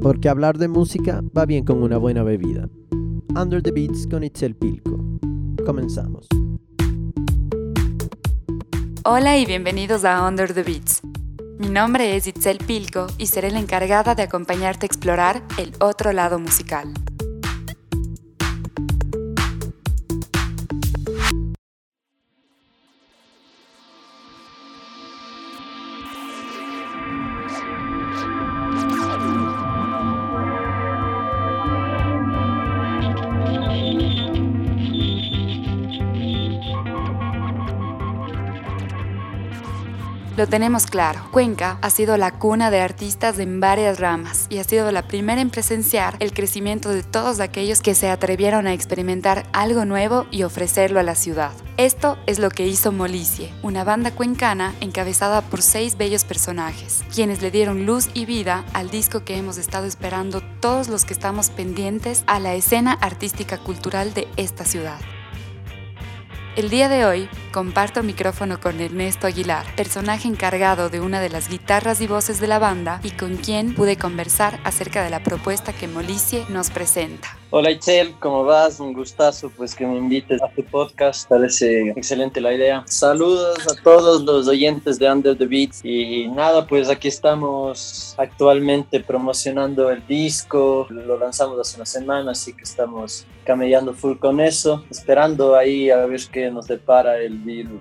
porque hablar de música va bien con una buena bebida. Under the Beats con Itzel Pilco. Comenzamos. Hola y bienvenidos a Under the Beats. Mi nombre es Itzel Pilco y seré la encargada de acompañarte a explorar el otro lado musical. Lo tenemos claro, Cuenca ha sido la cuna de artistas en varias ramas y ha sido la primera en presenciar el crecimiento de todos aquellos que se atrevieron a experimentar algo nuevo y ofrecerlo a la ciudad. Esto es lo que hizo Molicie, una banda cuencana encabezada por seis bellos personajes, quienes le dieron luz y vida al disco que hemos estado esperando todos los que estamos pendientes a la escena artística cultural de esta ciudad. El día de hoy comparto micrófono con Ernesto Aguilar, personaje encargado de una de las guitarras y voces de la banda y con quien pude conversar acerca de la propuesta que Molicie nos presenta. Hola Itzel, ¿cómo vas? Un gustazo pues que me invites a tu podcast, parece excelente la idea. Saludos a todos los oyentes de Under the Beats y nada, pues aquí estamos actualmente promocionando el disco, lo lanzamos hace una semana, así que estamos camellando full con eso, esperando ahí a ver qué nos depara el virus.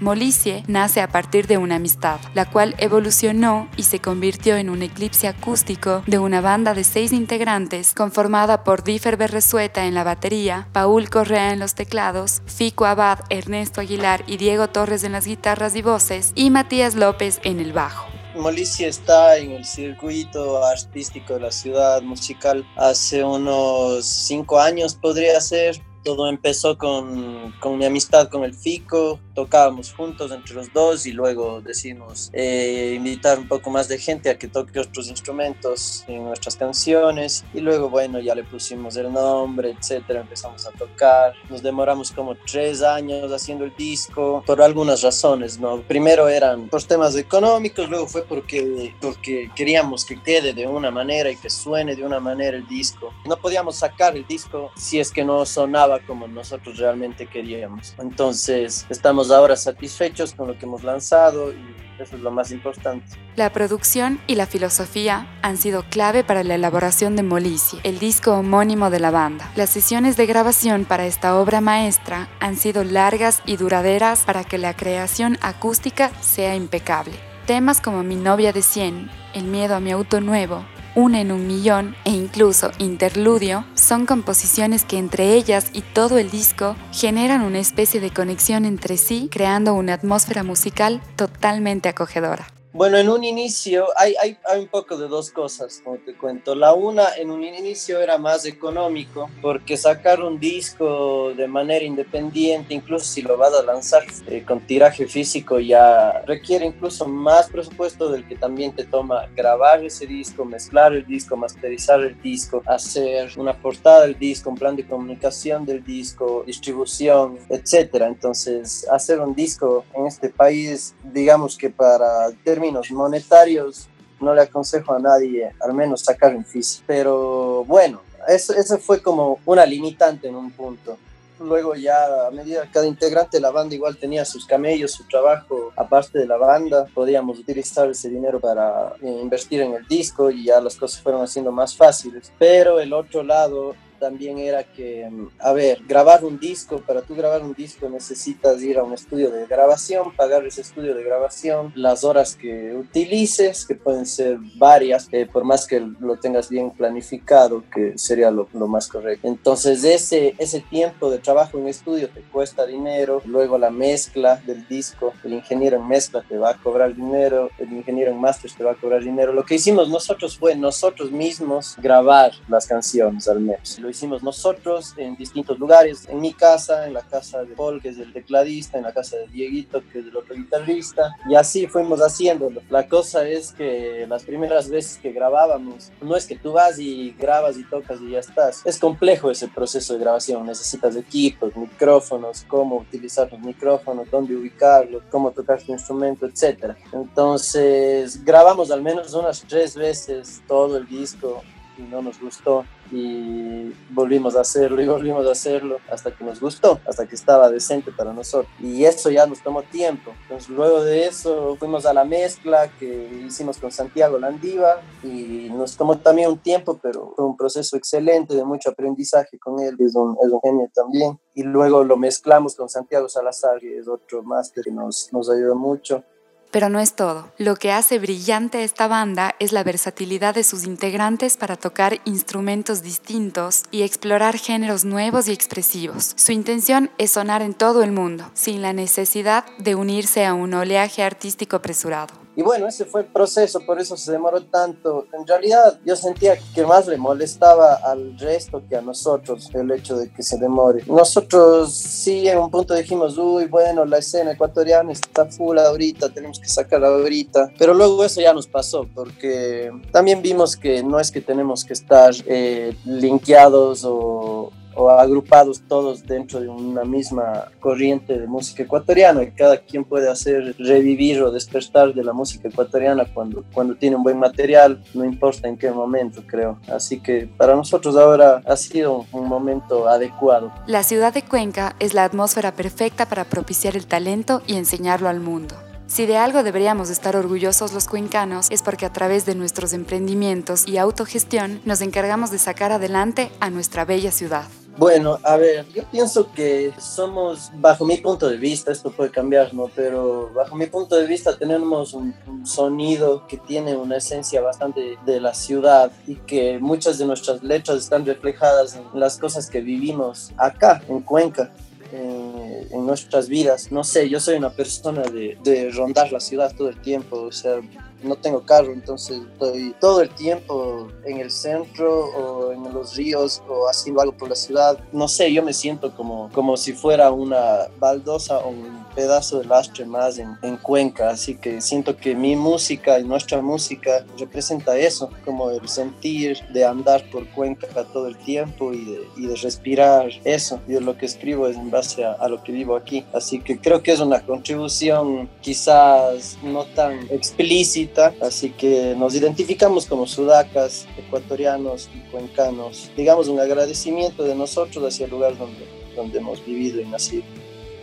Molicie nace a partir de una amistad, la cual evolucionó y se convirtió en un eclipse acústico de una banda de seis integrantes conformada por Differ Berresueta en la batería, Paul Correa en los teclados, Fico Abad, Ernesto Aguilar y Diego Torres en las guitarras y voces y Matías López en el bajo. Molicie está en el circuito artístico de la ciudad musical hace unos cinco años, podría ser todo empezó con, con, mi amistad con el Fico, tocábamos juntos entre los dos y luego decidimos eh, invitar un poco más de gente a que toque otros instrumentos en nuestras canciones y luego bueno ya le pusimos el nombre, etcétera, empezamos a tocar, nos demoramos como tres años haciendo el disco por algunas razones, ¿no? Primero eran por temas económicos, luego fue porque, porque queríamos que quede de una manera y que suene de una manera el disco. No podíamos sacar el disco si es que no sonaba como nosotros realmente queríamos. Entonces, estamos ahora satisfechos con lo que hemos lanzado y eso es lo más importante. La producción y la filosofía han sido clave para la elaboración de Molicie, el disco homónimo de la banda. Las sesiones de grabación para esta obra maestra han sido largas y duraderas para que la creación acústica sea impecable. Temas como Mi novia de 100, El miedo a mi auto nuevo, una en un millón e incluso Interludio son composiciones que entre ellas y todo el disco generan una especie de conexión entre sí, creando una atmósfera musical totalmente acogedora. Bueno, en un inicio hay, hay, hay, un poco de dos cosas, como te cuento. La una, en un inicio era más económico, porque sacar un disco de manera independiente, incluso si lo vas a lanzar eh, con tiraje físico, ya requiere incluso más presupuesto del que también te toma grabar ese disco, mezclar el disco, masterizar el disco, hacer una portada del disco, un plan de comunicación del disco, distribución, etcétera. Entonces, hacer un disco en este país, digamos que para términos monetarios no le aconsejo a nadie al menos sacar un físico. Pero bueno, eso, eso fue como una limitante en un punto. Luego ya a medida que cada integrante de la banda igual tenía sus camellos, su trabajo aparte de la banda, podíamos utilizar ese dinero para eh, invertir en el disco y ya las cosas fueron haciendo más fáciles. Pero el otro lado también era que, a ver, grabar un disco, para tú grabar un disco necesitas ir a un estudio de grabación, pagar ese estudio de grabación, las horas que utilices, que pueden ser varias, eh, por más que lo tengas bien planificado, que sería lo, lo, más correcto. Entonces ese, ese tiempo de trabajo en estudio te cuesta dinero, luego la mezcla del disco, el ingeniero en mezcla te va a cobrar dinero, el ingeniero en masters te va a cobrar dinero. Lo que hicimos nosotros fue nosotros mismos grabar las canciones al menos. Lo hicimos nosotros en distintos lugares, en mi casa, en la casa de Paul, que es el tecladista, en la casa de Dieguito, que es el otro guitarrista, y así fuimos haciéndolo. La cosa es que las primeras veces que grabábamos, no es que tú vas y grabas y tocas y ya estás. Es complejo ese proceso de grabación, necesitas equipos, micrófonos, cómo utilizar los micrófonos, dónde ubicarlos, cómo tocar tu instrumento, etc. Entonces grabamos al menos unas tres veces todo el disco no nos gustó y volvimos a hacerlo y volvimos a hacerlo hasta que nos gustó, hasta que estaba decente para nosotros. Y eso ya nos tomó tiempo. Entonces luego de eso fuimos a la mezcla que hicimos con Santiago Landiva y nos tomó también un tiempo, pero fue un proceso excelente de mucho aprendizaje con él, es un, es un genio también. Y luego lo mezclamos con Santiago Salazar, que es otro máster que nos, nos ayudó mucho. Pero no es todo. Lo que hace brillante esta banda es la versatilidad de sus integrantes para tocar instrumentos distintos y explorar géneros nuevos y expresivos. Su intención es sonar en todo el mundo, sin la necesidad de unirse a un oleaje artístico apresurado. Y bueno, ese fue el proceso, por eso se demoró tanto. En realidad yo sentía que más le molestaba al resto que a nosotros el hecho de que se demore. Nosotros sí en un punto dijimos, uy, bueno, la escena ecuatoriana está full ahorita, tenemos que sacarla ahorita. Pero luego eso ya nos pasó, porque también vimos que no es que tenemos que estar eh, linkeados o o agrupados todos dentro de una misma corriente de música ecuatoriana, que cada quien puede hacer revivir o despertar de la música ecuatoriana cuando, cuando tiene un buen material, no importa en qué momento, creo. Así que para nosotros ahora ha sido un momento adecuado. La ciudad de Cuenca es la atmósfera perfecta para propiciar el talento y enseñarlo al mundo. Si de algo deberíamos estar orgullosos los cuencanos es porque a través de nuestros emprendimientos y autogestión nos encargamos de sacar adelante a nuestra bella ciudad. Bueno, a ver, yo pienso que somos, bajo mi punto de vista, esto puede cambiar, ¿no? Pero bajo mi punto de vista tenemos un, sonido que tiene una esencia bastante de la ciudad y que muchas de nuestras letras están reflejadas en las cosas que vivimos acá, en Cuenca. En, nuestras vidas. No sé, yo soy una persona de, de, rondar la ciudad todo el tiempo, o sea, no tengo carro, entonces estoy todo el tiempo en el centro o en los ríos o haciendo algo por la ciudad. No sé, yo me siento como, como si fuera una baldosa o un pedazo de lastre más en, en Cuenca, así que siento que mi música y nuestra música representa eso, como el sentir de andar por Cuenca todo el tiempo y de, y de respirar eso. Yo lo que escribo es en base a, a lo que vivo aquí, así que creo que es una contribución quizás no tan explícita así que nos identificamos como sudacas, ecuatorianos y cuencanos. Digamos un agradecimiento de nosotros hacia el lugar donde, donde hemos vivido y nacido.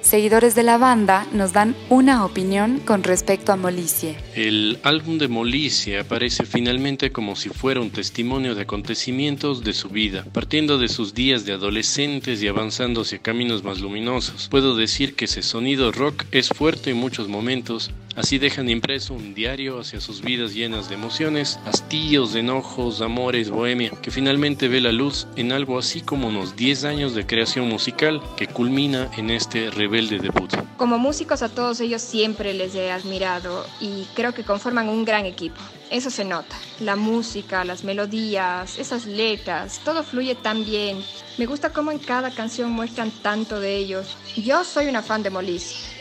Seguidores de la banda nos dan una opinión con respecto a Molicie. El álbum de Molicie aparece finalmente como si fuera un testimonio de acontecimientos de su vida, partiendo de sus días de adolescentes y avanzando hacia caminos más luminosos. Puedo decir que ese sonido rock es fuerte en muchos momentos, Así dejan impreso un diario hacia sus vidas llenas de emociones, hastíos, enojos, amores, bohemia, que finalmente ve la luz en algo así como unos 10 años de creación musical que culmina en este rebelde debut. Como músicos a todos ellos siempre les he admirado y creo que conforman un gran equipo. Eso se nota. La música, las melodías, esas letras, todo fluye tan bien. Me gusta cómo en cada canción muestran tanto de ellos. Yo soy una fan de Molise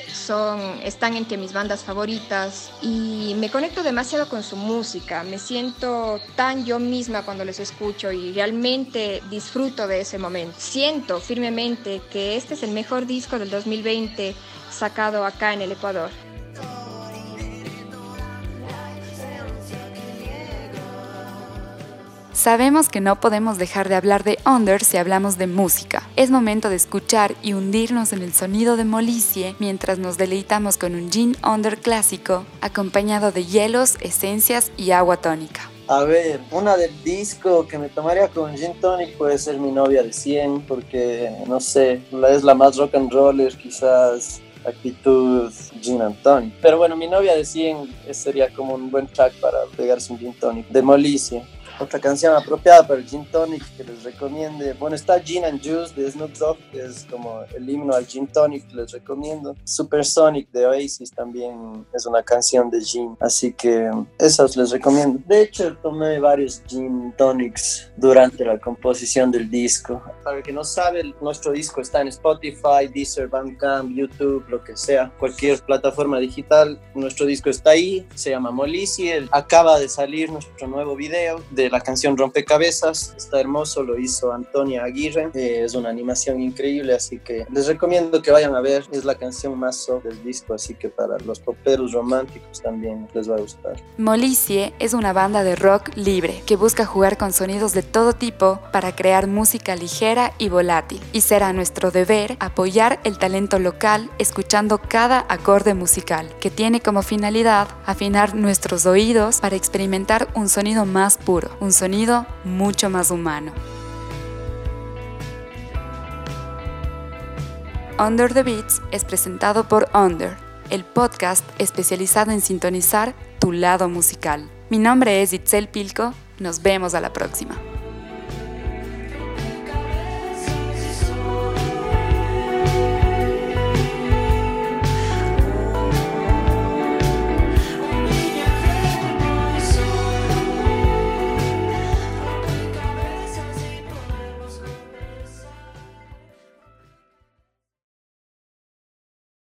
están entre mis bandas favoritas y me conecto demasiado con su música. Me siento tan yo misma cuando les escucho y realmente disfruto de ese momento. Siento firmemente que este es el mejor disco del 2020 sacado acá en el Ecuador. Sabemos que no podemos dejar de hablar de Under si hablamos de música. Es momento de escuchar y hundirnos en el sonido de Molicie mientras nos deleitamos con un gin Under clásico acompañado de hielos, esencias y agua tónica. A ver, una del disco que me tomaría con gin tonic puede ser mi novia de 100 porque no sé, es la más rock and roller quizás actitud gin and tonic. Pero bueno, mi novia de 100 sería como un buen track para pegarse un gin tonic de Molicie. Otra canción apropiada para el Gin Tonic que les recomiende. Bueno, está Gin and Juice de Snoop Dogg, que es como el himno al Gin Tonic, les recomiendo. Super Sonic de Oasis también es una canción de gin, así que esas les recomiendo. De hecho, tomé varios Gin Tonics durante la composición del disco. Para el que no sabe, nuestro disco está en Spotify, Deezer, Bandcamp, YouTube, lo que sea, cualquier plataforma digital. Nuestro disco está ahí, se llama Molisi. Acaba de salir nuestro nuevo video de la canción Rompecabezas. Está hermoso, lo hizo Antonia Aguirre. Eh, es una animación increíble, así que les recomiendo que vayan a ver. Es la canción más soft del disco, así que para los poperos románticos también les va a gustar. Molicie es una banda de rock libre que busca jugar con sonidos de todo tipo para crear música ligera y volátil. Y será nuestro deber apoyar el talento local escuchando cada acorde musical, que tiene como finalidad afinar nuestros oídos para experimentar un sonido más puro, un sonido mucho más humano. Under the Beats es presentado por Under, el podcast especializado en sintonizar tu lado musical. Mi nombre es Itzel Pilco, nos vemos a la próxima.